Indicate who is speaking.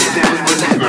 Speaker 1: drive me crazy.